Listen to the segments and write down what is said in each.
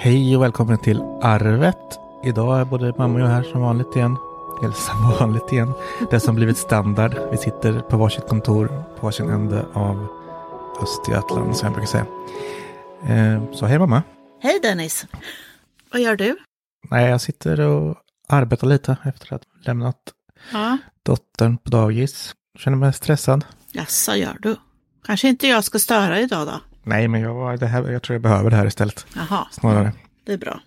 Hej och välkommen till Arvet. Idag är både mamma och jag här som vanligt igen. Eller som vanligt igen. Det som blivit standard. Vi sitter på varsitt kontor på varsin ände av Östergötland som jag brukar säga. Eh, så hej mamma. Hej Dennis! Vad gör du? Nej, jag sitter och arbetar lite efter att ha lämnat Ja. dottern på dagis. Känner mig stressad. Jaså, gör du? Kanske inte jag ska störa idag då? Nej, men jag, det här, jag tror jag behöver det här istället. Jaha, Snarare. det är bra.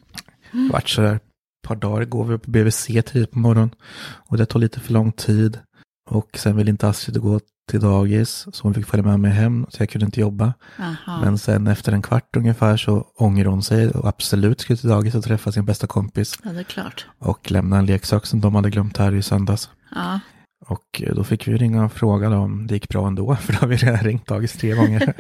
Har varit sådär ett par dagar går vi på BVC tidigt på morgonen. Och det tar lite för lång tid. Och sen vill inte Astrid gå till dagis. Så hon fick följa med mig hem. Så jag kunde inte jobba. Jaha. Men sen efter en kvart ungefär så ångrade hon sig. Och absolut skulle till dagis och träffa sin bästa kompis. Ja, det är klart. Och lämna en leksak som de hade glömt här i söndags. Ja, Och då fick vi ringa och fråga om det gick bra ändå. För då har vi redan ringt dagis tre gånger.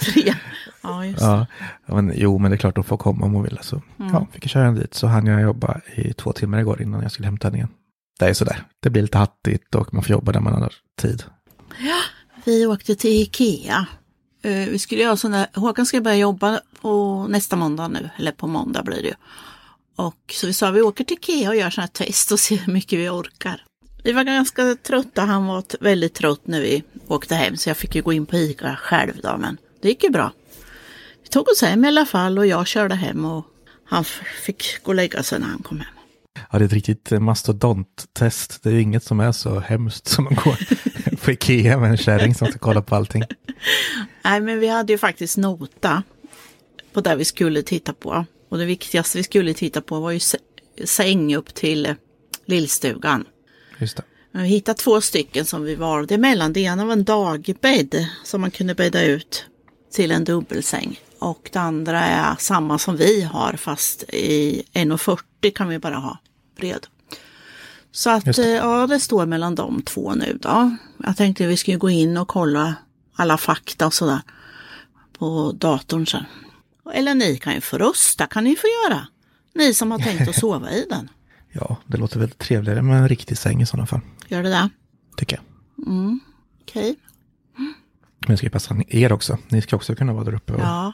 tre. Ja, just det. ja, men, jo, men det är klart de får komma om hon vill. Så ja, fick jag köra henne dit. Så hann jag jobba i två timmar igår innan jag skulle hämta henne igen. Det är sådär. Det blir lite hattigt och man får jobba där man har tid. Vi åkte till Ikea. Eh, Vi skulle göra där, Håkan ska börja jobba på nästa måndag nu, eller på måndag blir det ju. Och så vi sa vi åker till Ikea och gör sådana här test och ser hur mycket vi orkar. Vi var ganska trötta, han var väldigt trött när vi åkte hem så jag fick ju gå in på Ica själv då, men det gick ju bra. Vi tog oss hem i alla fall och jag körde hem och han fick gå och lägga sig när han kom hem. Ja, det är ett riktigt mastodonttest. Det är ju inget som är så hemskt som att gå på Ikea med en kärring som ska kolla på allting. Nej, men vi hade ju faktiskt nota på det vi skulle titta på. Och det viktigaste vi skulle titta på var ju sä- säng upp till lillstugan. Just det. Men vi hittade två stycken som vi valde emellan. Det ena var en dagbädd som man kunde bädda ut till en dubbelsäng. Och det andra är samma som vi har fast i 1,40 kan vi bara ha bred. Så att det. eh, ja, det står mellan de två nu då. Jag tänkte vi skulle gå in och kolla alla fakta och sådär på datorn sen. Eller ni kan ju få rösta, kan ni få göra. Ni som har tänkt att sova i den. Ja, det låter väldigt trevligare med en riktig säng i sådana fall. Gör det det? Tycker jag. Okej. Men det ska ju passa er också. Ni ska också kunna vara där uppe. Och... Ja.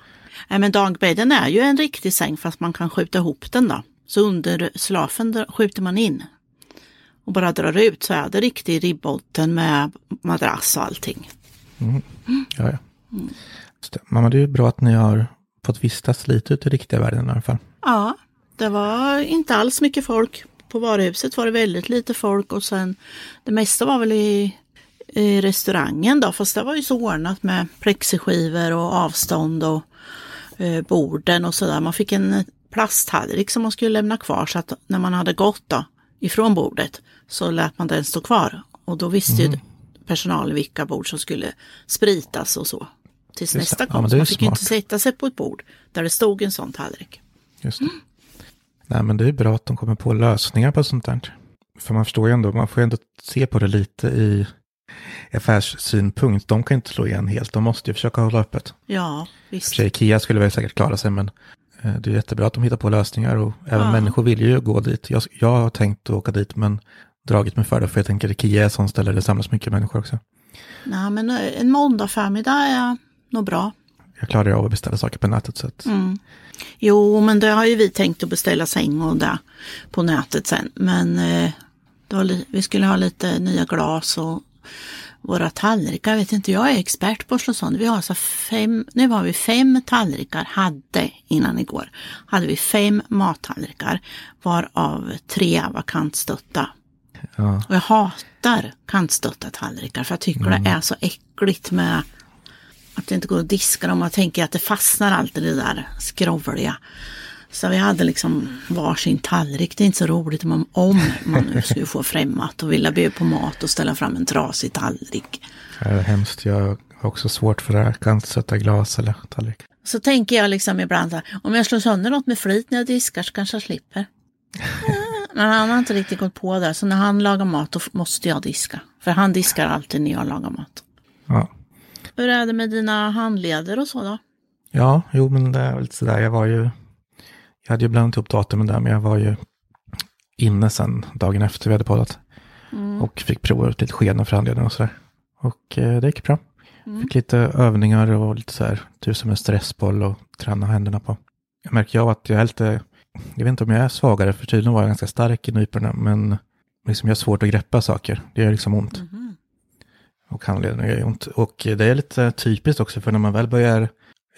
Nej, men dagbädden är ju en riktig säng fast man kan skjuta ihop den då. Så under slafen skjuter man in. Och bara drar ut så är det riktig ribbbotten med madrass och allting. Ja, ja. Just det. Mamma, det är ju bra att ni har fått vistas lite ute i riktiga världen i alla fall. Ja, det var inte alls mycket folk. På varuhuset var det väldigt lite folk och sen det mesta var väl i, i restaurangen då. Fast det var ju så ordnat med plexiskivor och avstånd och eh, borden och sådär. Man fick en plasttallrik som man skulle lämna kvar så att när man hade gått då ifrån bordet så lät man den stå kvar. Och då visste ju personalen vilka bord som skulle spritas och så. Tills Just nästa Ja, kom. är man fick ju inte smart. sätta sig på ett bord där det stod en sån tallrik. Just det. Nej, men det är bra att de kommer på lösningar på sånt där. För man förstår ju ändå, man får ju ändå se på det lite i affärssynpunkt. De kan ju inte slå igen helt, de måste ju försöka hålla öppet. Ja, visst. för sig, Ikea skulle väl säkert klara sig, men eh, det är jättebra att de hittar på lösningar och även Ja. människor vill ju gå dit. Jag, jag har tänkt att åka dit, men dragit mig för det, för jag tänker Ikea är ett sånt ställe där det samlas mycket människor också. Nej, men eh, en måndag förmiddag är nog bra. Jag klarar av att beställa saker på nätet, så att Mm. Jo, men det har ju vi tänkt att beställa säng och det på nätet sen. Men eh, li- vi skulle ha lite nya glas och våra tallrikar. Vet inte, jag är expert på sånt. Vi har så fem, nu har vi fem tallrikar, hade innan igår, hade vi fem mattallrikar varav tre var kantstötta. ja, Och jag hatar kantstötta tallrikar för jag tycker det är så äckligt med att det inte går att diska dem. Jag tänker att det fastnar alltid det där skrovliga. Så vi hade liksom varsin tallrik. Det är inte så roligt om, om man nu skulle få främmat och vilja bjuda på mat och ställa fram en trasig tallrik. det är hemskt. Jag har också svårt för det här, kan inte sätta glas eller tallrik. Så tänker jag liksom ibland så här, om jag slår sönder något med flit när jag diskar så kanske jag slipper. Men han har inte riktigt gått på där, så när han lagar mat då måste jag diska. För han diskar alltid när jag lagar mat. Ja, Hur är det med dina handleder och så då? Ja, jo men det är väl sådär. Jag var ju, jag hade ju blandat ihop datumen där, men jag var ju inne sen dagen efter vi hade poddat. Och fick prova ut lite sken och förhandlingar och sådär. Och eh, det gick bra. Fick lite övningar och lite så här, som en stressboll och träna händerna på. jag märker av att jag är lite, jag vet inte om jag är svagare, för tydligen var jag ganska stark i nyporna, men liksom jag har svårt att greppa saker. Det gör liksom ont. Mhm. Och handlederna gör ont. Och det är lite typiskt också, för när man väl börjar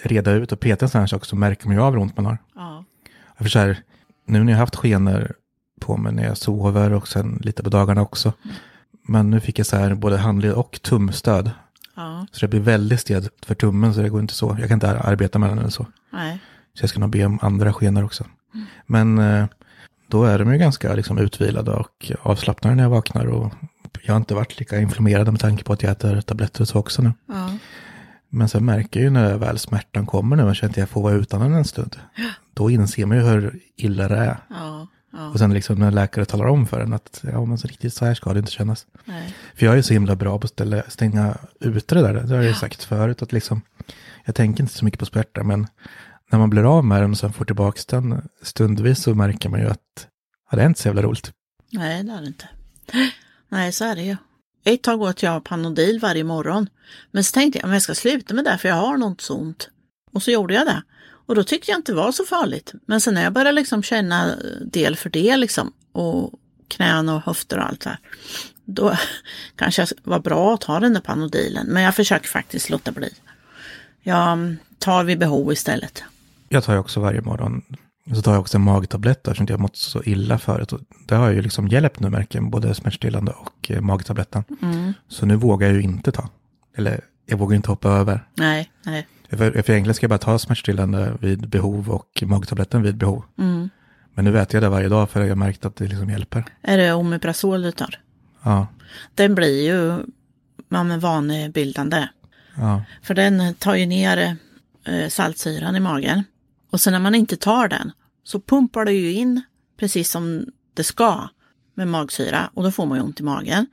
reda ut och peta en sån här sak så märker man ju av hur ont man har. Ja. För så här, nu när jag haft skenor på mig när jag sover och sen lite på dagarna också. Men nu fick jag så här både handled och tumstöd. Ja. Så det blir väldigt stelt för tummen så det går inte så. Jag kan inte arbeta med den eller så. Nej. Så jag ska nog be om andra skenor också. Men eh, då är de ju ganska liksom, utvilade och avslappnade när jag vaknar. Och jag har inte varit lika inflammerad med tanke på att jag äter tabletter och så också nu. Ja. Men sen märker jag ju när väl smärtan kommer nu och känner att jag får vara utan den en stund. Då inser man ju hur illa det är. Ja. Ja. Och sen liksom när läkare talar om för en att ja, men så riktigt så här ska det inte kännas. Nej. För jag är ju så himla bra på att ställa, stänga ute det där. Det har jag ju sagt förut. Att liksom, jag tänker inte så mycket på smärta, men när man blir av med den och sen får tillbaka den stundvis så märker man ju att ja, det är inte så jävla roligt. Nej, det är det inte. Nej, så är det ju. Ett tag åt jag Panodil varje morgon. Men så tänkte jag, att jag ska sluta med det för jag har något så ont. Och så gjorde jag det. Och då tyckte jag inte det var så farligt. Men sen när jag började liksom känna del för del liksom och knän och höfter och allt det här. Då kanske det var bra att ta den där Panodilen. Men jag försöker faktiskt låta bli. Jag tar vid behov istället. Jag tar ju också varje morgon, så tar jag också en magtablett eftersom jag mått så illa förut. Och det har ju liksom hjälpt nu märker jag, både smärtstillande och eh, magtabletten. Så nu vågar jag ju inte ta. Eller jag vågar inte hoppa över. Nej, nej. För, för egentligen ska jag bara ta smärtstillande vid behov och magtabletten vid behov. Men nu äter jag det varje dag för jag har märkt att det liksom hjälper. Är det Omeprazol du tar? Ja, Den blir ju ja, vanebildande. ja, För den tar ju ner eh, saltsyran i magen. Och sen när man inte tar den så pumpar det ju in precis som det ska med magsyra och då får man ju ont i magen.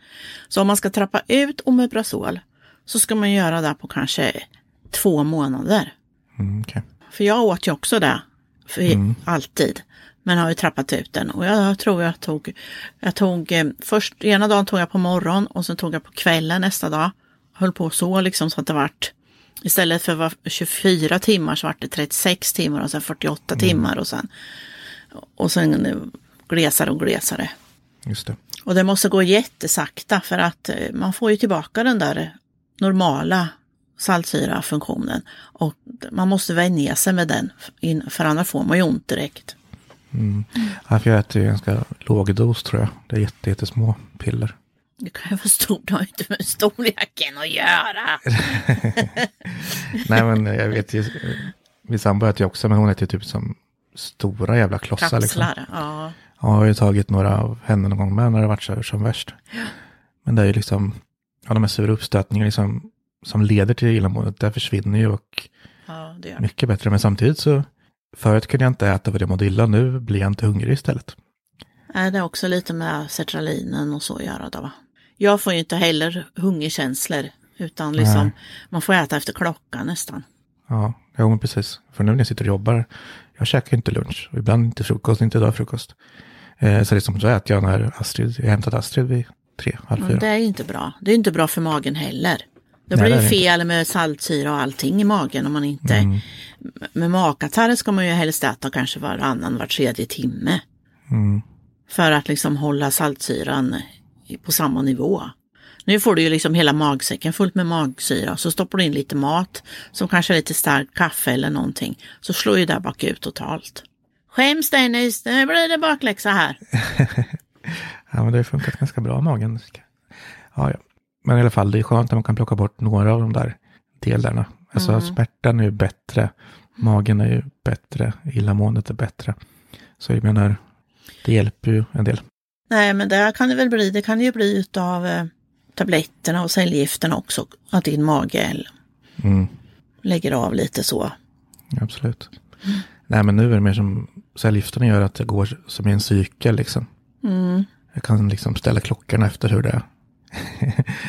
Så om man ska trappa ut Omeprazol så ska man göra det på kanske två månader. mm, okej. För jag åt ju också det, för alltid. Men har ju trappat ut den och jag tror jag tog, jag tog eh, först, ena dagen tog jag på morgon och sen tog jag på kvällen nästa dag. Höll på så liksom så att det vart, istället för var 24 timmar så vart det 36 timmar och sen 48 timmar och sen, och sen glesare och glesare. Just det. Och det måste gå jättesakta för att eh, man får ju tillbaka den där normala saltsyrafunktionen. Och man måste vänja sig med den, för annars får man ju ont direkt. Ja, för jag äter ju ganska låg dos tror jag. Det är jätte, jättesmå piller. Det kan vara stort, det har inte med storleken att göra. Nej men jag vet ju, min sambo äter ju också, men hon äter ju typ som stora jävla klossar. Liksom. Kapslar, ja. Ja, jag har ju tagit några av henne någon gång med när det varit så här som värst. Men det är ju liksom, ja de här sura uppstötningarna liksom, som leder till illamåendet, det försvinner ju och ja, det mycket bättre. Men samtidigt så, förut kunde jag inte äta för det mådde illa, nu blir jag inte hungrig istället. Nej, det är också lite med sertralinen och så att göra då va. Jag får ju inte heller hungerkänslor, utan liksom, Nej. man får äta efter klockan nästan. Ja, jo men precis. För nu när jag sitter och jobbar, jag käkar inte lunch. Och ibland inte frukost, inte idag frukost. Eh, så det är som så äter jag när Astrid, jag har hämtat Astrid vid tre, halv Men fyra. det är inte bra. Det är inte bra för magen heller. Det Nej, blir det fel med saltsyra och allting i magen om man inte... Mm. Med magkatarr ska man ju helst äta kanske varannan, var tredje timme. Mm. För att liksom hålla saltsyran på samma nivå. Nu får du ju liksom hela magsäcken fullt med magsyra. Så stoppar du in lite mat, som kanske lite starkt kaffe eller någonting. Så slår ju det bakut totalt. Skäms Dennis, nu blir det bakläxa här. Ja, men det har funkat ganska bra magen. Ja, ja. Men i alla fall, det är skönt när man kan plocka bort några av de där delarna. Alltså smärtan är ju bättre, magen är ju bättre, illamåendet är bättre. Så jag menar, det hjälper ju en del. Nej, men det kan det väl bli. Det kan ju bli utav eh, tabletterna och cellgifterna också. Att din mage Mm, lägger av lite så. absolut. Nej, men nu är det mer som cellgifterna gör att det går som i en cykel liksom. Mm. Jag kan liksom ställa klockorna efter hur det är.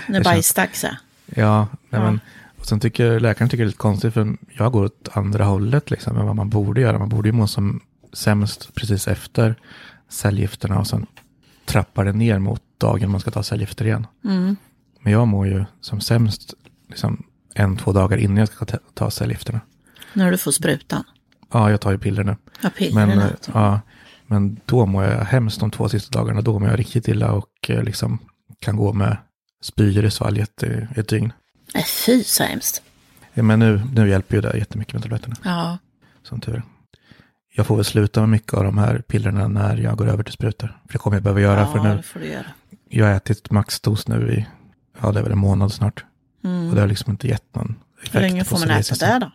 När känns- bajsdags är. Ja, nej, Ja. men och sen tycker läkaren tycker det är lite konstigt för jag går åt andra hållet liksom än vad man borde göra. Man borde ju må som sämst precis efter cellgifterna och sen trappar det ner mot dagen man ska ta cellgifter igen. Mm. Men jag mår ju som sämst liksom en, två dagar innan jag ska ta, ta cellgifterna. När du får sprutan. Ja, jag tar ju piller nu. Ja, pillerna. Men, eh, ja, men då mår jag hemskt de två sista dagarna. Då mår jag riktigt illa och eh, liksom kan gå med spyor i svalget i ett dygn. Nej, fy så hemskt. Ja, Men nu, nu hjälper ju det jättemycket med tabletterna, Ja, som tur. Jag får väl sluta med mycket av de här pillerna när jag går över till sprutor. För det kommer jag behöva göra, för ja nu, det göra. jag har ätit maxdos nu i, ja det är väl en månad snart. Mm. Och det har liksom inte gett någon effekt Hur länge får man äta där då?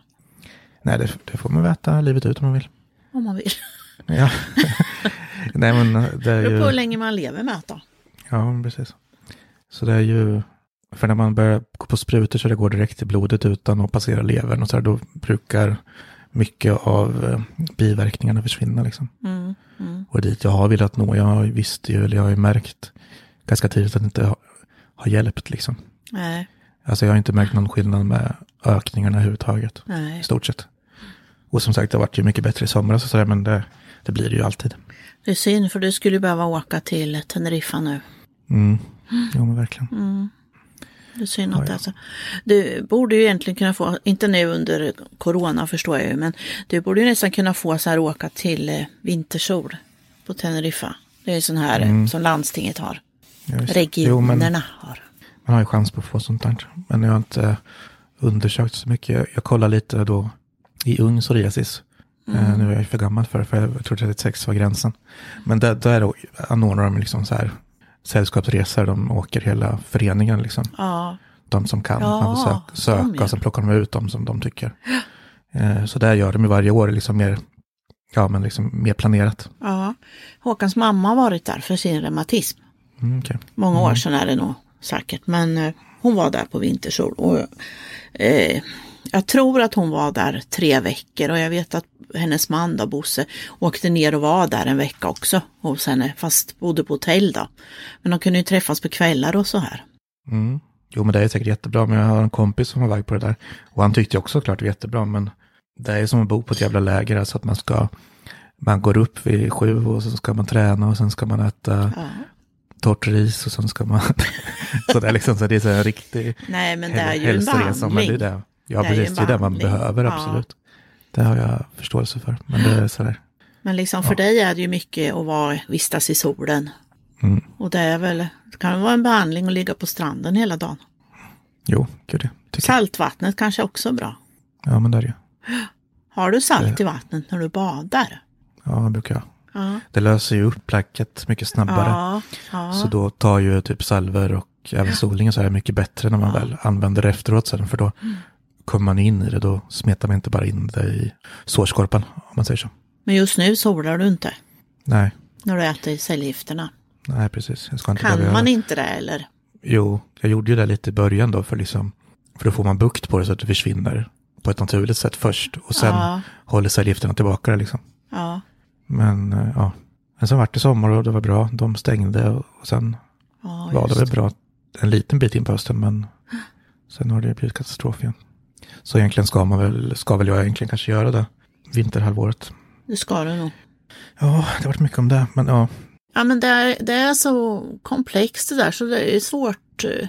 Nej, det, det får man äta livet ut om man vill. Om man vill. Ja. Nej, men det är Det beror på hur ju... länge man lever med att då. Ja, precis. Så det är ju... För när man börjar gå på sprutor så det går direkt till blodet utan att passera levern och så här, då brukar mycket av eh, biverkningarna försvinna liksom. Mm. Mm. Och dit jag har velat nå, jag har ju visst ju, eller jag har ju märkt ganska tidigt att det inte har, har hjälpt liksom. Nej, Alltså jag har inte märkt någon skillnad med ökningarna överhuvudtaget, i nej. stort sett. Och som sagt, det har varit ju mycket bättre i somras och sådär, men det, det blir det ju alltid. Det är synd för du skulle behöva åka till Teneriffa nu. Mm. Jo, men verkligen. Det är synd att ja. är så. Du borde ju egentligen kunna få, inte nu under corona förstår jag ju, men du borde ju nästan kunna få så här åka till eh, vintersol på Teneriffa. Det är ju sån här eh, som landstinget har. Mm. Jo, men Regionerna har. man har ju chans på att få sånt där. Men jag har inte undersökt så mycket. Jag, kollar lite då i ung psoriasis. Eh, nu är jag för gammal för det, för jag tror 36 var gränsen. Men där, där anordnar de liksom så här sällskapsresor. De åker hela föreningen liksom. Ja, De som kan. Ja, man får söka gör och sen plockar de ut dem som de tycker. Eh, så där gör de ju varje år liksom mer, ja, men liksom mer planerat. ja. Håkans mamma har varit där för sin reumatism. Mm, okej. Många år sedan är det nog säkert, men eh, hon var där på vintersol. Och, eh, jag tror att hon var där tre veckor och jag vet att hennes man då, Bosse, åkte ner och var där en vecka också hos henne, fast bodde på hotell då. Men de kunde ju träffas på kvällar och så här. Mm. Jo, men det är säkert jättebra. Men jag har en kompis som var iväg på det där. Och han tyckte också klart det var jättebra. Men det är som att bo på ett jävla läger. Alltså att man ska, man går upp vid sju och så ska man träna och sen ska man äta Ja. torrt ris och sen ska man... så det är liksom så det är så en riktig Nej, men det är ju en. Men det behandling. det. Ja, Det precis. Det är det man behöver, Ja. absolut. Det har jag förståelse för. Men det är sådär. Men liksom för dig är det ju mycket att vara, vistas i solen. Mm. Och det är väl, det kan vara en behandling att ligga på stranden hela dagen. Jo, gud det. Jag. Saltvattnet kanske också är bra. Ja, men det är det. Har du salt i vattnet när du badar? Ja, det brukar jag. Ja. Det löser ju upp bläcket mycket snabbare. Ja, ja. Så då tar ju typ salver och även solingen så här mycket bättre när man väl använder det efteråt sen. För då Mm. Kommer man in i det, då smetar man inte bara in det i sårskorpan om man säger så. Men just nu solar du inte Nej, när du äter cellgifterna. nej precis. Jag ska inte Kan man inte det eller? Jo, jag gjorde ju det lite i början då för liksom, för då får man bukt på det så att det försvinner på ett naturligt sätt först. Och sen Ja. håller cellgifterna tillbaka det liksom. Ja, Men eh, ja, men sen vart det sommar och det var bra. De stängde och sen ja var det väl bra en liten bit in på hösten men sen har det blivit katastrof igen. Så egentligen ska man väl, ska väl jag egentligen kanske göra det vinterhalvåret. det ska du nog. Ja, det har varit mycket om det, men ja. Ja men det är, det är så komplext det där så det är svårt. eh,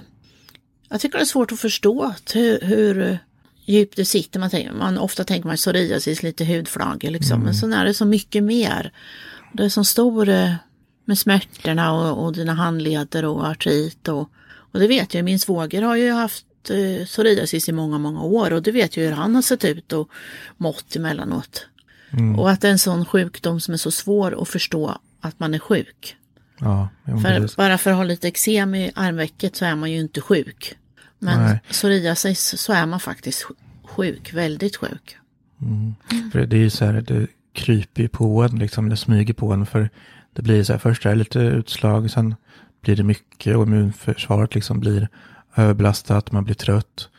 Jag tycker det är svårt att förstå hur, hur djupt det sitter. Man, tänker, man ofta tänker man psoriasis, lite hudflagor liksom. Men sen är det så mycket mer. Det är så stor eh, med smärtorna och, och dina handleder och artrit och, och det vet jag. Min svåger har ju haft eh, psoriasis i många, många år och det vet jag hur han har sett ut och mått emellanåt. Och att det är en sån sjukdom som är så svår att förstå att man är sjuk. ja För, bara för att ha lite eksem i armvecket så är man ju inte sjuk. Men Nej. psoriasis så är man faktiskt sjuk, väldigt sjuk. För det är ju så här, det kryper ju på en liksom, det smyger på en. För det blir så här, först är det lite utslag, sen blir det mycket och immunförsvaret liksom blir överbelastat, man blir trött.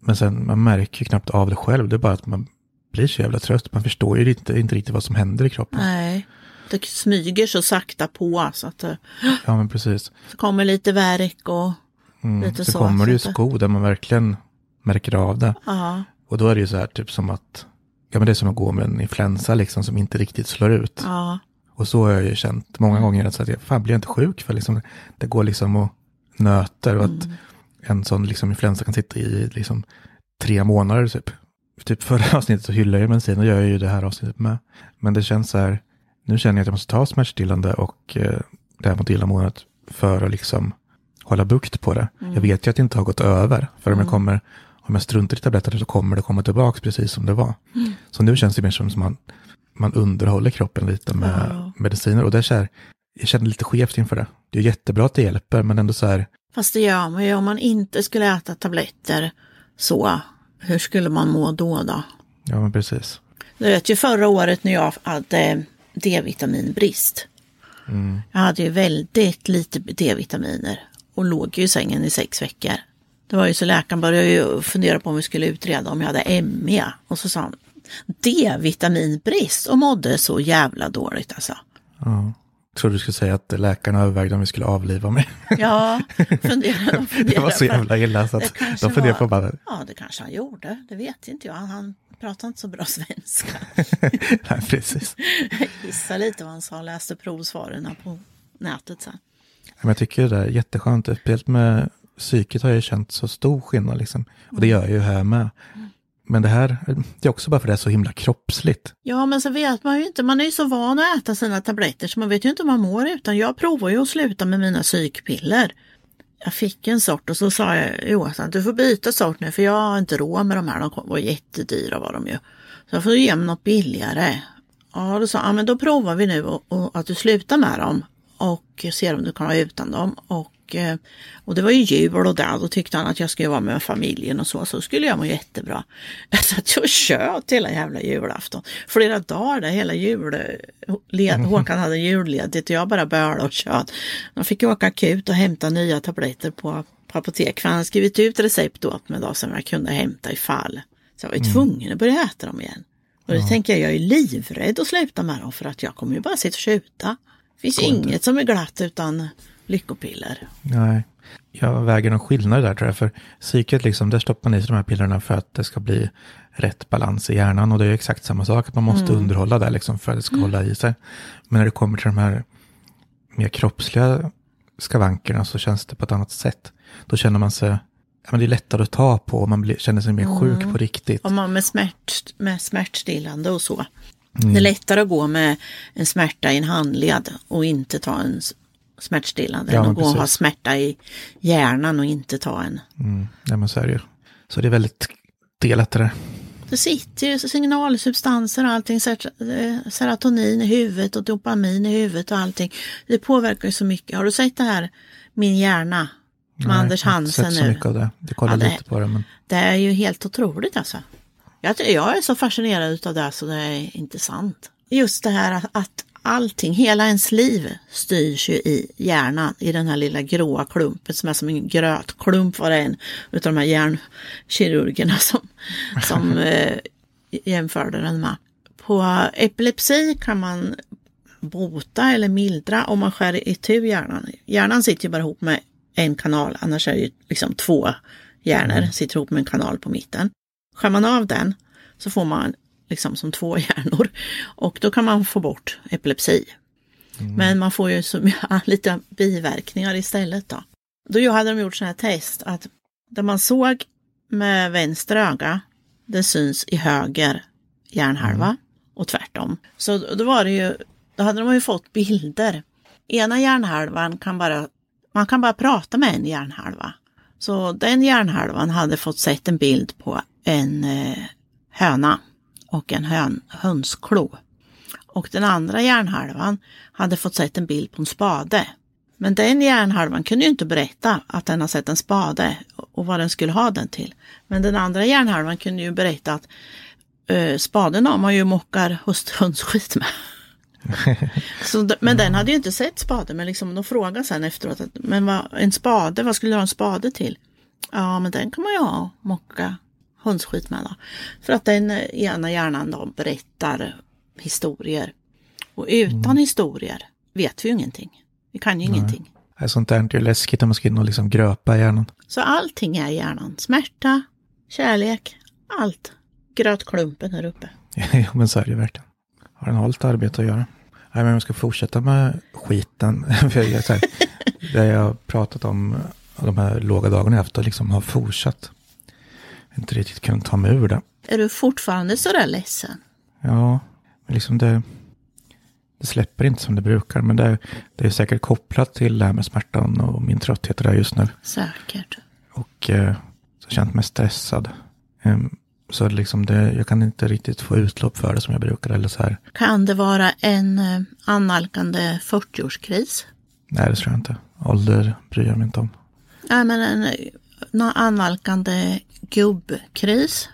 Men sen, man märker knappt av det själv, det är bara att man blir så jävla trött. Man förstår ju inte, inte riktigt vad som händer i kroppen. Nej, det smyger så sakta på så att det Ja, men precis. så kommer lite värk och Mm. lite så, så. kommer det ju att sko där man verkligen märker av det. Ja, Och då är det ju så här, typ som att, ja men det är som att gå med en influensa liksom som inte riktigt slår ut. ja, Och så har jag ju känt många gånger att att jag, fan blir jag inte sjuk för liksom, det går liksom och nöter och att Mm. en sån liksom influensa kan sitta i liksom tre månader typ. typ förra avsnittet så hyllade jag medicin och gör jag ju det här avsnittet med. Men det känns så här, nu känner jag att jag måste ta smärtstillande och eh, det här mot illamåendet för att liksom hålla bukt på det. Mm. Jag vet ju att det inte har gått över. För om jag kommer, om jag struntar i tabletter så kommer det komma tillbaka precis som det var. Mm. Så nu känns det mer som att man, man underhåller kroppen lite med Ja. mediciner. Och det är så här, jag känner lite skevt inför det. Det är jättebra att det hjälper, men ändå så här, Fast det gör man ju om man inte skulle äta tabletter så. Hur skulle man må då då? ja men precis. Du vet ju förra året när jag hade D-vitaminbrist. Jag hade ju väldigt lite D-vitaminer och låg ju i sängen i sex veckor. Det var ju så läkaren började ju fundera på om vi skulle utreda om jag hade ME. Och så sa han D-vitaminbrist och mådde så jävla dåligt alltså. Ja. Trodde du skulle säga att läkarna övervägde om vi skulle avliva mig. Ja, funderade, de Det var så jävla illa så att de funderade på var- bara, Ja, det kanske han gjorde. Det vet inte jag. Han, han pratar inte så bra svenska. nej precis. Jag gissar lite vad han sa. Läste provsvaren på nätet sen. Men jag tycker det är jätteskönt, speciellt med psyket har jag känt så stor skillnad liksom. Och det gör jag ju här med. Men det här, det är också bara för det är så himla kroppsligt. Ja, men så vet man ju inte. Man är ju så van att äta sina tabletter så man vet ju inte hur man mår utan. Jag provar ju att sluta med mina psykpiller. Jag fick en sort och så sa jag Johan, du får byta sort nu för jag har inte råd med de här. De var jättedyra var de ju. Så jag får ge mig något billigare. Ja, då sa han, ja, men då provar vi nu och, och att du slutar med dem och ser om du kan vara utan dem. Och, eh, och det var ju jul och där, då tyckte han att jag skulle vara med familjen och så, så skulle jag må jättebra. Jag satt och tjöt hela jävla julafton. Flera dagar där, hela jul, led, Håkan hade julledigt och jag bara bölade och tjöt. Jag fick åka akut och hämta nya tabletter på, på apotek, för han hade skrivit ut recept åt mig då som jag kunde hämta ifall. Så jag var ju tvungen att börja äta dem igen. Och det tänker jag, jag är livrädd att sluta med dem för att jag kommer ju bara sitta och tjuta. Det finns inget som är glatt utan lyckopiller. Nej, jag väger någon skillnad där tror jag. För psyket, liksom, där stoppar man i sig de här pillerna för att det ska bli rätt balans i hjärnan. Och det är ju exakt samma sak, att man måste underhålla där liksom, för att det ska hålla i sig. Men när det kommer till de här mer kroppsliga skavankerna så känns det på ett annat sätt. Då känner man sig, ja, men det är lättare att ta på och man blir, känner sig mer sjuk på riktigt. Om man med, smärt, med smärtstillande och så. Mm. Det är lättare att gå med en smärta i en handled och inte ta en smärtstillande Ja, än att gå och ha smärta i hjärnan och inte ta en. Mm, ja, men så är det ju. Så det är väldigt delat det där. Det sitter ju signalsubstanser och allting, eh, serotonin i huvudet och dopamin i huvudet och allting. Det påverkar ju så mycket. Har du sett det här Min hjärna med Nej, Anders jag har inte Hansen sett så nu? mycket av det. Jag kollar Ja, lite på det, men Det är ju helt otroligt alltså. Jag, jag är så fascinerad av det så det är inte sant. Just det här att, att allting, hela ens liv styrs ju i hjärnan, i den här lilla gråa klumpen som är som en grötklump var det en utav de här hjärnkirurgerna som, som eh, jämförde den med. På epilepsi kan man bota eller mildra om man skär itu hjärnan. Hjärnan sitter ju bara ihop med en kanal, annars är det ju liksom två hjärnor sitter ihop med en kanal på mitten. Skär man av den så får man liksom som två hjärnor och då kan man få bort epilepsi. Men man får ju så, lite biverkningar istället då. Då hade de gjort sådana här test att det man såg med vänster öga, det syns i höger hjärnhalva och tvärtom. Så då var det ju, då hade de ju fått bilder. Ena hjärnhalvan kan bara, man kan bara prata med en hjärnhalva. Så den hjärnhalvan hade fått sett en bild på en eh, höna och en hön, hönsklo. Och den andra hjärnhalvan hade fått sett en bild på en spade. Men den hjärnhalvan kunde ju inte berätta att den har sett en spade och vad den skulle ha den till. Men den andra hjärnhalvan kunde ju berätta att eh, spaden har man ju mockar hönskit med. Så, men den hade ju inte sett spaden, men liksom, de frågade sen efteråt, att, men vad, en spade, vad skulle du ha en spade till? Ja, men den kan man ju ha och mocka hönsskit med då. För att den eh, ena hjärnan då berättar historier. Och utan historier vet vi ju ingenting. Vi kan ju ingenting. Nej, sånt där är inte läskigt när man ska in och liksom gröpa hjärnan. Så allting är hjärnan. Smärta, kärlek, allt. Grötklumpen här uppe. Ja, men så är det ju verkligen. Har en hållit arbete att göra. Nej, men jag ska fortsätta med skiten. Det jag har pratat om, de här låga dagarna jag haft, och liksom har fortsatt. Inte riktigt kunnat ta mig ur det. Är du fortfarande sådär ledsen? Ja, men liksom det, det släpper inte som det brukar. Men det, det är säkert kopplat till det här med smärtan och min trötthet där just nu. Säkert. Och eh, så känt mig stressad. Ehm, så liksom det, jag kan inte riktigt få utlopp för det som jag brukar. Eller så här. Kan det vara en eh, annalkande 40-årskris? Nej, det tror jag inte. Ålder bryr jag mig inte om. Nej, men en, en annalkande gubbkris.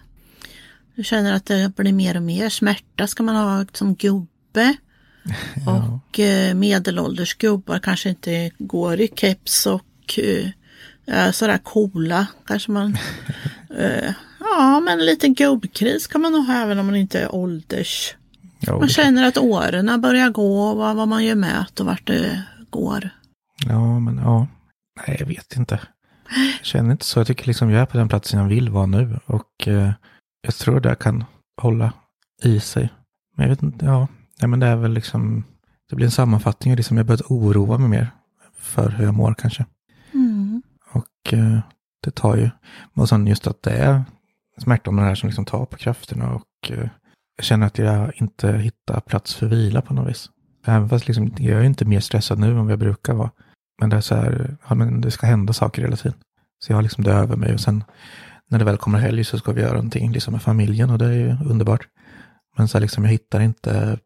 Du känner att det blir mer och mer smärta ska man ha som gubbe. Ja. Och eh, medelålders gubbar kanske inte går i keps och eh, sådär coola. Kanske man... eh, ja, men en liten gubbkris kan man nog ha även om man inte är ålders. Ja, Man känner att åren börjar gå, vad, vad man gör mät och vart det går. ja, men ja. Nej, jag vet inte. Jag känner inte så. Jag tycker liksom jag är på den platsen jag vill vara nu. Och eh, jag tror det kan hålla i sig. Men jag vet inte, ja. Nej, men det är väl liksom, det blir en sammanfattning av det som jag börjat oroa mig mer för hur jag mår kanske. Mm. Och eh, det tar ju, och sen just att det är smärtan och det här som liksom tar på krafterna och eh, jag känner att jag inte hittar plats för vila på något vis. Även fast liksom, jag är inte mer stressad nu än vad jag brukar vara. Men det är så här, ja, men det ska hända saker hela tiden. Så jag har liksom det över mig och sen när det väl kommer helg så ska vi göra någonting liksom med familjen och det är ju underbart. Men så här, liksom, jag hittar inte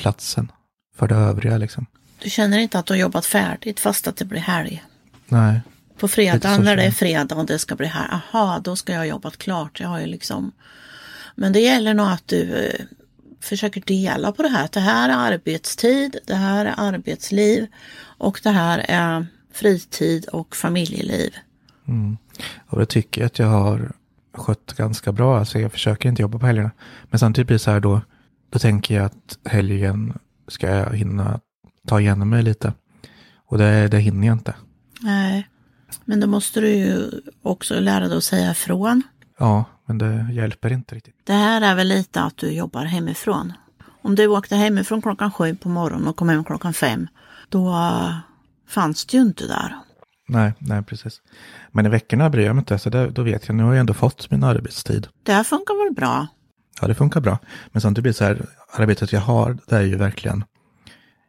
platsen för det övriga liksom. Du känner inte att du har jobbat färdigt fast att det blir helg? Nej, På fredag när det är fredag och det ska bli här, aha, då ska jag ha jobbat klart. Jag har ju liksom... Men det gäller nog att du eh, försöker dela på det här. Det här är arbetstid, det här är arbetsliv och det här är fritid och familjeliv. Och det tycker jag att jag har skött ganska bra. Alltså jag försöker inte jobba på helgerna. Men samtidigt blir det så här då, då tänker jag att helgen ska jag hinna ta igenom mig lite. Och det, det hinner jag inte. Nej, men då måste du ju också lära dig att säga ifrån. Ja, men det hjälper inte riktigt. Det här är väl lite att du jobbar hemifrån. Om du åkte hemifrån klockan sju på morgonen och kom hem klockan fem, då fanns det ju inte där. Nej, nej precis. Men i veckorna bryr jag mig inte. Så det, då vet jag, nu har jag ändå fått min arbetstid. Det här funkar väl bra? Ja, det funkar bra. Men samtidigt blir det så här, arbetet jag har, det är ju verkligen,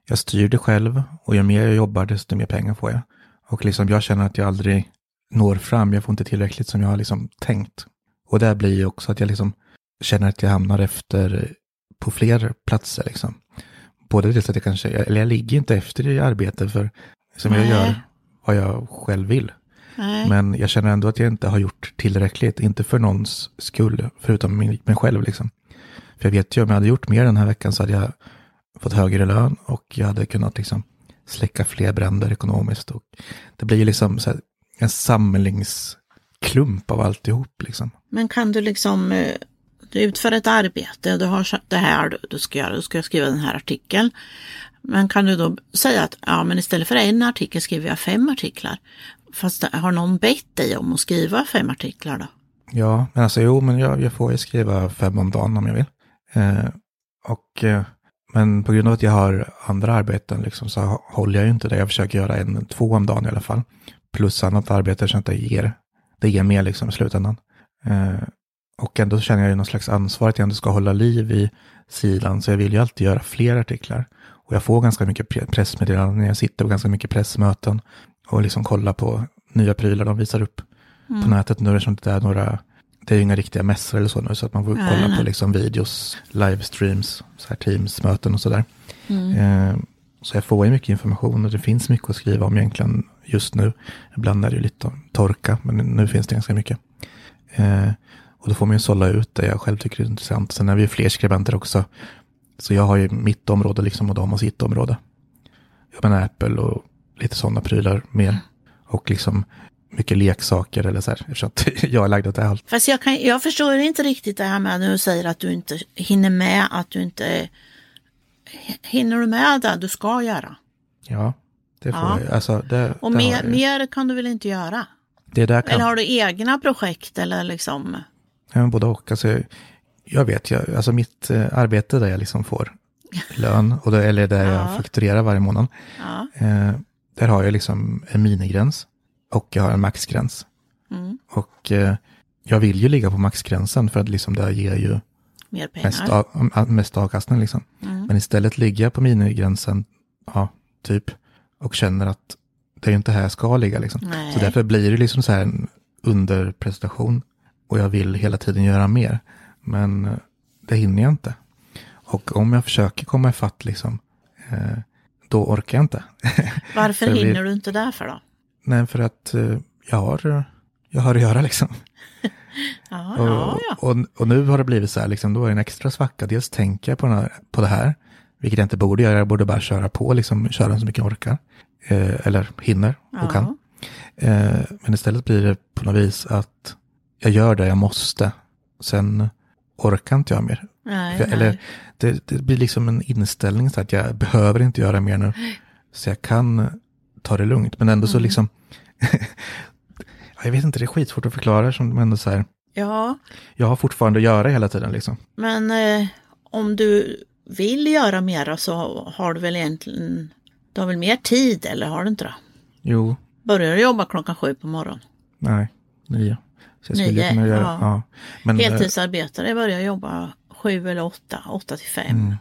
jag styr det själv och ju mer jag jobbar, desto mer pengar får jag. Och liksom jag känner att jag aldrig når fram, jag får inte tillräckligt som jag har liksom tänkt. Och det blir ju också att jag liksom känner att jag hamnar efter på fler platser liksom. Både det att jag kanske, eller jag ligger inte efter i arbetet för som jag Nej. gör vad jag själv vill. Nej. Men jag känner ändå att jag inte har gjort tillräckligt, inte för någons skull, förutom min, mig själv liksom. För jag vet ju om jag hade gjort mer den här veckan så hade jag fått högre lön och jag hade kunnat liksom släcka fler bränder ekonomiskt. Och det blir ju liksom en samlingsklump av alltihop liksom. Men kan du liksom, eh, du utför ett arbete och du har det här du- du ska göra, du ska skriva den här artikeln. Men kan du då säga att ja, men istället för en artikel skriver jag fem artiklar. Fast har någon bett dig om att skriva fem artiklar då? Ja, men alltså jo, men jag, jag får ju skriva fem om dagen om jag vill. Eh, och, eh, men på grund av att jag har andra arbeten liksom, så håller jag ju inte det. Jag försöker göra en, två om dagen i alla fall. Plus annat arbete så att det ger, det ger mer liksom i slutändan. Eh, och ändå känner jag ju någon slags ansvar att jag ändå ska hålla liv i sidan. Så jag vill ju alltid göra fler artiklar. Och jag får ganska mycket pre- pressmeddelanden när jag sitter på ganska mycket pressmöten. Och liksom kolla på nya prylar de visar upp på nätet nu eftersom det är några, det är ju inga riktiga mässor eller så nu så att man får Nej, kolla nej. på liksom videos, livestreams, så här Teams-möten och sådär. Mm. Eh, så jag får ju mycket information och det finns mycket att skriva om egentligen just nu. Ibland är det ju lite torka, men nu finns det ganska mycket. Eh, och då får man ju sålla ut det jag själv tycker är intressant. Sen är vi ju fler skribenter också. Så jag har ju mitt område liksom och de har sitt område. Jag menar Apple och lite sådana prylar mer. Och liksom mycket leksaker eller så här. Eftersom att jag är lagd åt det hållet. Fast jag, kan, jag förstår inte riktigt det här med när du säger att du inte hinner med, att du inte hinner du med det du ska göra. Ja, det får Ja. jag. Alltså, det, Och det, mer, mer kan du väl inte göra? det där kan Eller har du egna projekt eller liksom? Ja, både och. Alltså, jag vet, jag, alltså mitt eh, arbete där jag liksom får lön, och det, eller där Ja. jag fakturerar varje månad, Ja. eh, där har jag liksom en minigräns och jag har en maxgräns. Mm. Och eh, jag vill ju ligga på maxgränsen för att liksom det ger ju Mer pengar. mest, av, mest avkastning liksom. Mm. Men istället ligger jag på minigränsen, ja, typ, och känner att det är ju inte här jag ska ligga liksom. Så därför blir det liksom så här en underprestation och jag vill hela tiden göra mer. Men eh, det hinner jag inte. Och om jag försöker komma ifatt liksom, eh, då orkar jag inte. Varför vi- hinner du inte därför då? Nej, för att eh, jag har, jag har att göra liksom. Ja, Och, ja, ja. och, och nu har det blivit så här, liksom, då är det en extra svacka. Dels tänker jag på, här, på det här, vilket jag inte borde göra. Jag borde bara köra på, liksom, köra så mycket jag orkar. Eh, eller hinner och Ja. kan. Eh, men istället blir det på något vis att jag gör det jag måste. Sen orkar inte jag mer. Nej, nej. eller det, det blir liksom en inställning så att jag behöver inte göra mer nu. Så jag kan ta det lugnt. Men ändå så Mm. liksom, Ja, jag vet inte, det är skitsvårt att förklara. Som ändå så här, Ja, jag har fortfarande att göra hela tiden liksom. men eh, om du vill göra mera så har du väl egentligen, du har väl mer tid eller har du inte det? Jo, Börjar du jobba klockan sju på morgonen? nej, nio. Så jag Nio, kunna göra, ja. ja. Men, eh, Heltidsarbetare börjar jobba sju eller åtta, åtta till fem. Mm.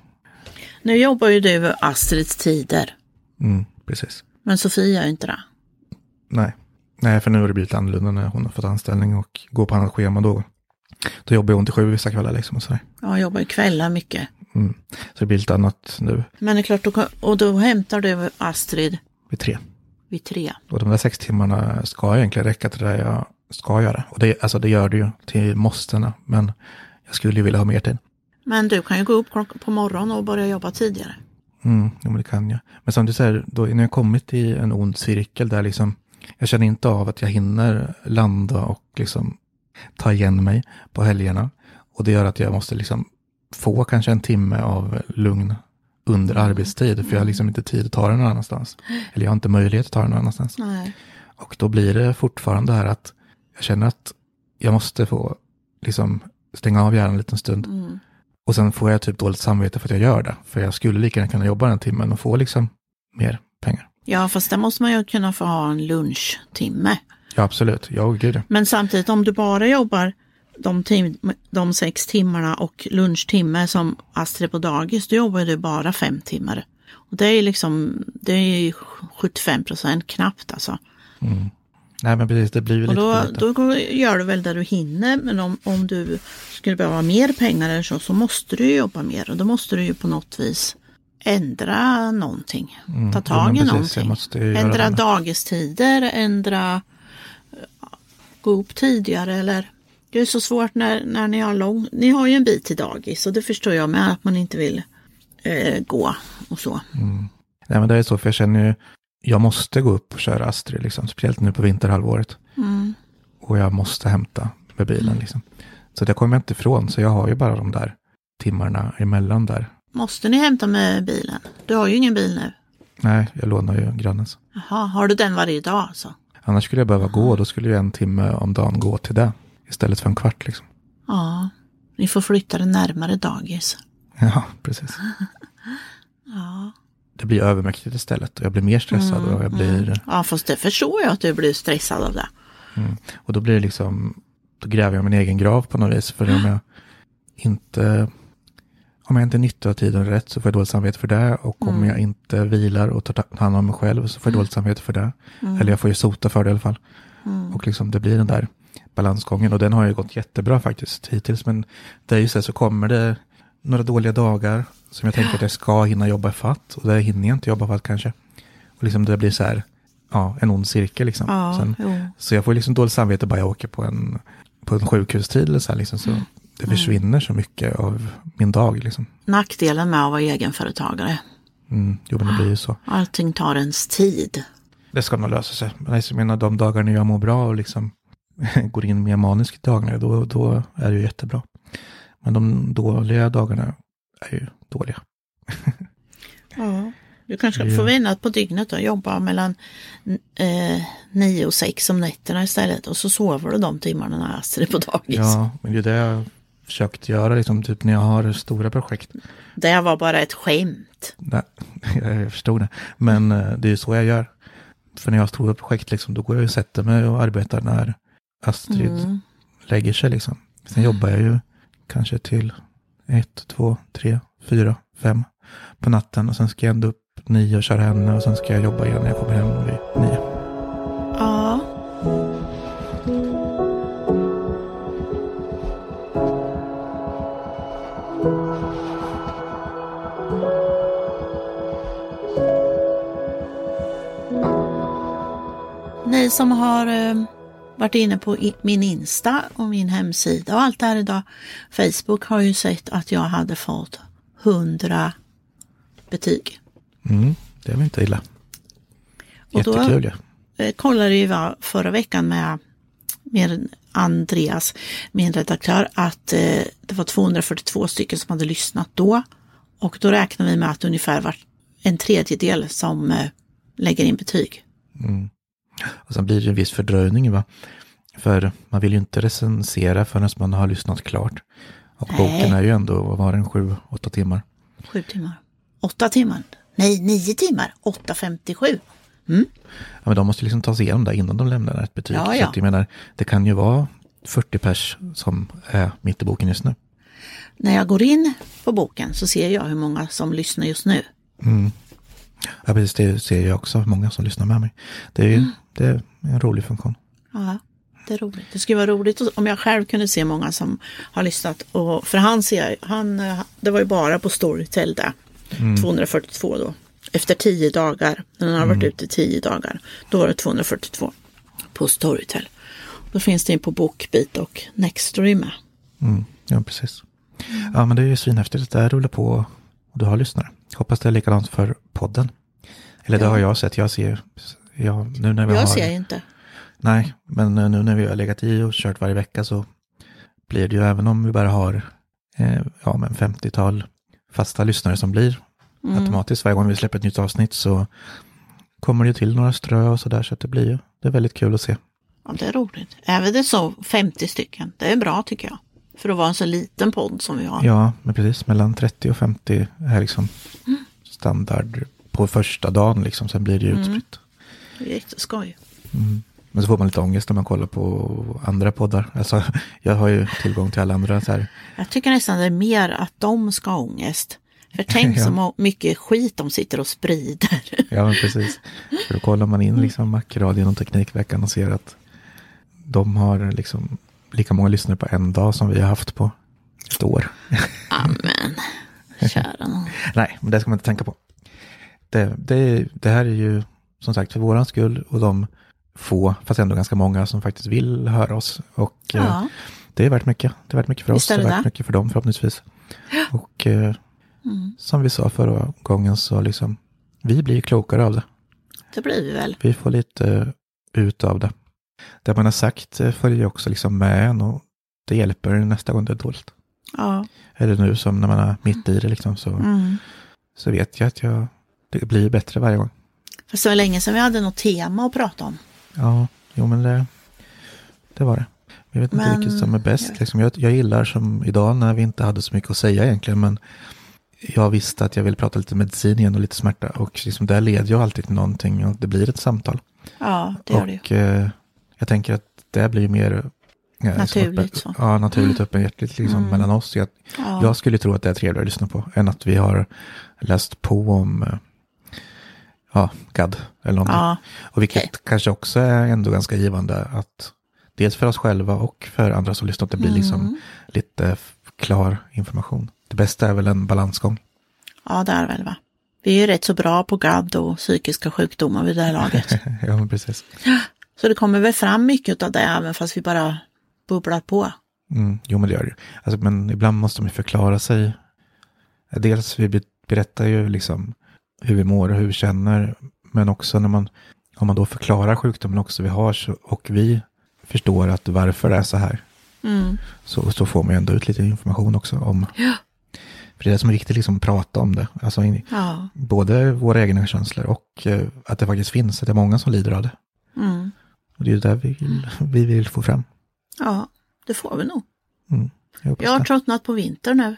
Nu jobbar ju du Astrids tider, Mm, precis. men Sofia ju inte det. Nej. Nej, för nu har det blivit annorlunda när hon har fått anställning och går på annat schema då. Då jobbar hon till sju vissa kvällar liksom och sådär. Jag jobbar ju kvällar mycket. Mm. Så det blir lite annat nu Men det är klart, då och då hämtar du Astrid vid tre. vid tre. Och de där sex timmarna ska egentligen räcka till det jag ska göra. Och det, alltså det gör det ju till måstena. Men jag skulle ju vilja ha mer tid. Men du kan ju gå upp på morgonen och börja jobba tidigare. Mm, jo, men det kan jag. Men som du säger, då, när jag kommit i en ond cirkel där liksom, jag känner inte av att jag hinner landa och liksom ta igen mig på helgerna. Och det gör att jag måste liksom få kanske en timme av lugn under arbetstid. För jag har liksom inte tid att ta den någon annanstans. Eller jag har inte möjlighet att ta den någon annanstans. Nej. Och då blir det fortfarande här att jag känner att jag måste få liksom stänga av hjärnan en liten stund. Mm. Och sen får jag typ dåligt samvete för att jag gör det. För jag skulle lika gärna kunna jobba den timmen och få liksom mer pengar. Ja, fast där måste man ju kunna få ha en lunchtimme. Ja, absolut. Ja, gud. Men samtidigt om du bara jobbar de, tim- de sex timmarna och lunchtimme som Astrid på dagis, då jobbar du bara fem timmar. Och det är liksom, det är ju 75 procent knappt alltså. Nej, men precis. Det blir ju Och lite då, lite. då gör du väl där du hinner, men om, om du skulle behöva mer pengar eller så, så måste du jobba mer och då måste du ju på något vis ändra någonting. Ta Mm. Jo, tag i precis, någonting. Ändra dagistider, ändra ja, gå upp tidigare eller det är så svårt när, när ni har lång, ni har ju en bit till dagis och det förstår jag med att man inte vill eh, gå och så. Nej, men det är så, för jag känner ju, jag måste gå upp och köra Astrid, liksom, speciellt nu på vinterhalvåret. Mm. Och jag måste hämta med bilen, liksom. Så det kommer jag inte ifrån, så jag har ju bara de där timmarna emellan där. Måste ni hämta med bilen? Du har ju ingen bil nu. Nej, jag lånar ju grannens. Jaha, har du den varje dag alltså? Annars skulle jag behöva gå, då skulle ju en timme om dagen gå till det. Istället för en kvart liksom. Ja, ni får flytta det närmare dagis. Ja, precis. Ja, Det blir övermäktigt istället och jag blir mer stressad och jag blir... ja fast det förstår jag att du blir stressad av det. Och då blir det liksom... Då gräver jag min egen grav på något vis. För om jag inte... Om jag inte nyttjar tiden rätt så får jag dåligt samvete för det. Och om jag inte vilar och tar ta- hand om mig själv så får jag dåligt samvete för det. Eller jag får ju sota för det i alla fall. Och liksom det blir den där balansgången. Och den har ju gått jättebra faktiskt hittills. Men det är ju så här, så kommer det några dåliga dagar som jag tänker att jag ska hinna jobba fatt. Och det hinner jag inte jobba fatt kanske. Och liksom det blir så här, ja, en ond cirkel liksom. Ja, Sen, så jag får liksom dåligt samvete bara jag åker på en, på en sjukhustid eller så här liksom. Så det försvinner så mycket av min dag liksom. Nackdelen med att vara egenföretagare. Mm, jo men det blir ju så. Allting tar ens tid. Det ska nog lösa sig. Men alltså, jag menar de dagarna jag mår bra och liksom går in mer manisk dagarna, då, då är det ju jättebra. Men de dåliga dagarna är ju dåliga. Ja. Du kanske Ja. får vända på dygnet och jobba mellan eh, nio och sex om nätterna istället. Och så sover du de timmarna när Astrid är på dagis. Ja, men det är det jag försökt göra liksom, typ när jag har stora projekt. Det var bara ett skämt. Nej, jag förstod det. Men eh, det är ju så jag gör. För när jag har stora projekt, liksom, då går jag och sätter mig och arbetar när Astrid Mm. lägger sig liksom. Sen jobbar jag ju kanske till ett, två, tre, fyra, fem på natten och sen ska jag ändå upp nio och köra henne och sen ska jag jobba igen när jag kommer hem vid nio. Ja. Ni som har eh, varit inne på min Insta och min hemsida och allt det här idag. Facebook har ju sett att jag hade fått 100 betyg. Mm, det är väl inte illa. Och då- Jättekul eh, kollade ju jag förra veckan med, med Andreas, min redaktör, att eh, det var 242 stycken som hade lyssnat då. Och då räknar vi med att ungefär var en tredjedel som eh, lägger in betyg. Och sen blir det en viss fördröjning va. För man vill ju inte recensera förrän man har lyssnat klart. Och Nej. boken är ju ändå, vad var den, sju, åtta timmar. Sju timmar. Åtta timmar. Nej, nio timmar. 8.57. Ja, men de måste liksom ta sig igenom det innan de lämnar ett betyg. Ja, Så ja. att jag menar, det kan ju vara 40 pers som är mitt i boken just nu. När jag går in på boken så ser jag hur många som lyssnar just nu. Ja, precis, det ser jag också, många som lyssnar med mig. Det är ju Mm. Det är en rolig funktion. Ja, det är roligt. Det skulle vara roligt om jag själv kunde se många som har lyssnat. Och, för han ser, han, eh, det var ju bara på Storytel där. 242 då. Efter tio dagar, när den har varit ute i tio dagar, då var det 242 på Storytel. Då finns det ju på Bookbeat och Nextory med. Mm, ja, precis. Ja, men det är ju svinhäftigt. Det här rullar på och du har lyssnare. Hoppas det är likadant för podden. Eller det Ja. har jag sett. Jag ser, ja, nu när vi har... Jag ser ju inte. Nej, men nu när vi har legat i och kört varje vecka så blir det ju även om vi bara har eh, ja, men 50-tal fasta lyssnare som blir automatiskt varje gång vi släpper ett nytt avsnitt så kommer det ju till några strö och sådär så att det blir ju, det är väldigt kul att se. Ja, det är roligt. Även det så 50 stycken. Det är bra tycker jag. För att vara en så liten podd som vi har. Ja, men precis mellan 30 och 50 är liksom standard på första dagen liksom, sen blir det ju utspritt. Det är jätteskoj. Men så får man lite ångest när man kollar på andra poddar. Alltså, jag har ju tillgång till alla andra så här. Jag tycker nästan det är mer att de ska ha ångest. För tänk Ja. så mycket skit de sitter och sprider. Ja, men precis. För då kollar man in liksom Macradion och Teknikveckan och ser att de har liksom lika många lyssnare på en dag som vi har haft på ett år. Amen. Kära nån. Nej, men det ska man inte tänka på. Det, det, det här är ju som sagt för våran skull och de få, fast ändå ganska många som faktiskt vill höra oss. Och eh, Ja, det är värt mycket. Det är värt mycket för Visst oss, det är värt mycket för dem förhoppningsvis. Och eh, Mm. som vi sa förra gången så liksom, vi blir klokare av det. det blir vi väl. Vi får lite eh, ut av det. Det man har sagt eh, följer också liksom med en och det hjälper nästa gång det är dåligt. Ja. Eller nu som när man är mitt i det liksom så, Mm. så vet jag att jag, det blir bättre varje gång. Det var länge sedan vi hade något tema att prata om. Ja, jo men det, det var det. Jag vet inte Men- vilket som är bäst. Liksom. Jag, jag gillar som idag när vi inte hade så mycket att säga egentligen. Men jag visste att jag vill prata lite medicin igen och lite smärta. Och liksom där leder jag alltid till någonting och det blir ett samtal. Ja, det gör det ju. och eh, jag tänker att det blir mer eh, Naturligt som så. Ja, naturligt öppenhjärtligt liksom Mm. mellan oss. Jag, Ja. jag skulle tro att det är trevligare att lyssna på än att vi har läst på om eh, ja, GAD eller någonting. Ja, Och vilket Okej. kanske också är ändå ganska givande att dels för oss själva och för andra som lyssnar att det blir liksom Mm. lite f- klar information. Det bästa är väl en balansgång. ja, det är väl va. Vi är ju rätt så bra på GAD och psykiska sjukdomar vid det här laget. ja, precis. Så det kommer väl fram mycket av det även fast vi bara bubblar på. Mm, jo, men det gör det ju. alltså, Men ibland måste man förklara sig. Dels vi be- berättar ju liksom hur vi mår och hur vi känner. Men också när man, om man då förklarar sjukdomen också vi har så, och vi förstår att varför det är så här. Mm. så, så får man ju ändå ut lite information också om. För det är det som är viktigt, liksom att prata om det. Alltså Ja. både våra egna känslor och eh, att det faktiskt finns, att det är många som lider av det. Mm. Och det är ju det vi vill, vi vill få fram. ja, det får vi nog. Mm, jag Jag har tröttnat på vinter nu.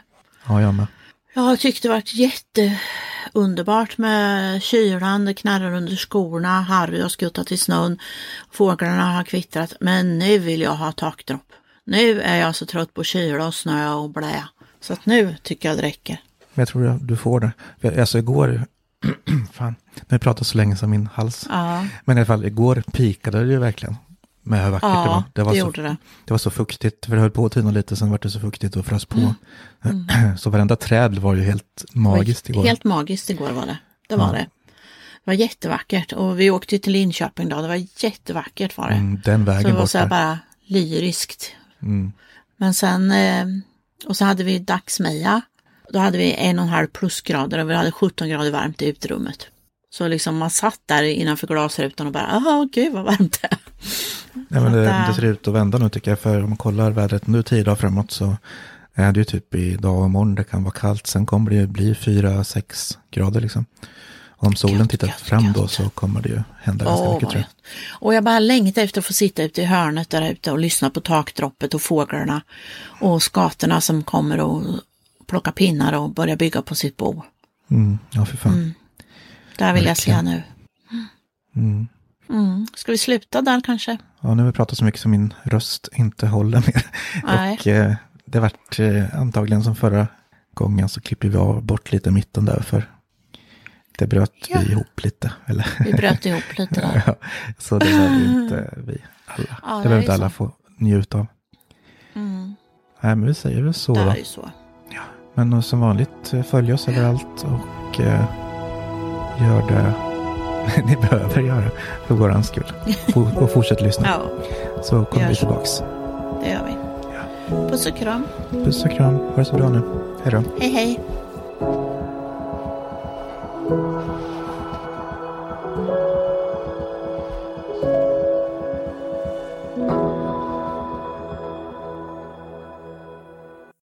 Ja, jag med. Jag har tyckt det varit jätteunderbart med kylan, det knarrar under skorna, Harry har skuttat i snön, fåglarna har kvittrat. Men nu vill jag ha takdropp. Nu är jag så trött på kyla och snö och blä. Så att nu tycker jag det räcker. Men jag tror att du får det. För, Alltså igår, fan, nu har jag pratat så länge som min hals. Ja, Men i alla fall igår pikade det ju verkligen. Med hur vackert det var. ja det, var så, gjorde det. det var så fuktigt, för det höll på att tina lite, sen var det så fuktigt och frös på. Mm. Så varenda träd var ju helt magiskt igår. Helt magiskt igår var det. Det var Ja. det. Det var jättevackert och vi åkte till Linköping då. Det var jättevackert var det. Mm, den så vägen det var bort så här bara lyriskt. Mm. Men sen, eh, och så hade vi dagsmeja. Då hade vi en och en halv plusgrader och vi hade 17 grader varmt i uterummet. Så liksom man satt där innanför glasrutan och bara, jaha gud vad varmt det är. Ja, men det, det ser ut att vända nu tycker jag, för om man kollar vädret nu tio dagar framåt så är det ju typ idag och imorgon det kan vara kallt, sen kommer det ju bli fyra, sex grader liksom. Om solen Gött, tittar gött, fram då gött. så kommer det ju hända ganska Åh, mycket tror jag. Och jag bara längtar efter att få sitta ute i hörnet där ute och lyssna på takdroppet och fåglarna och skatorna som kommer och plockar pinnar och börjar bygga på sitt bo. Mm, ja, för fan. Där vill jag se Verkligen. nu. Mm. Mm. Ska vi sluta där kanske? Ja, nu har vi pratat så mycket som min röst inte håller mer. Nej. Och eh, det vart eh, antagligen som förra gången så klipper vi av bort lite mitten där för det bröt Ja. vi ihop lite. Eller? Vi bröt ihop lite där. Ja, så det behöver inte vi alla. Ja, det behöver inte alla så. få njuta av. Mm. Nej, men vi säger väl så Det är ju så. Men som vanligt, eh, följ oss överallt och eh, gör det ni behöver göra för våran skull. Och fortsätt lyssna. Ja, så kommer vi tillbaks. det gör vi. Puss och kram. Puss och kram. Ha det så bra nu. Hej då. Hej hej.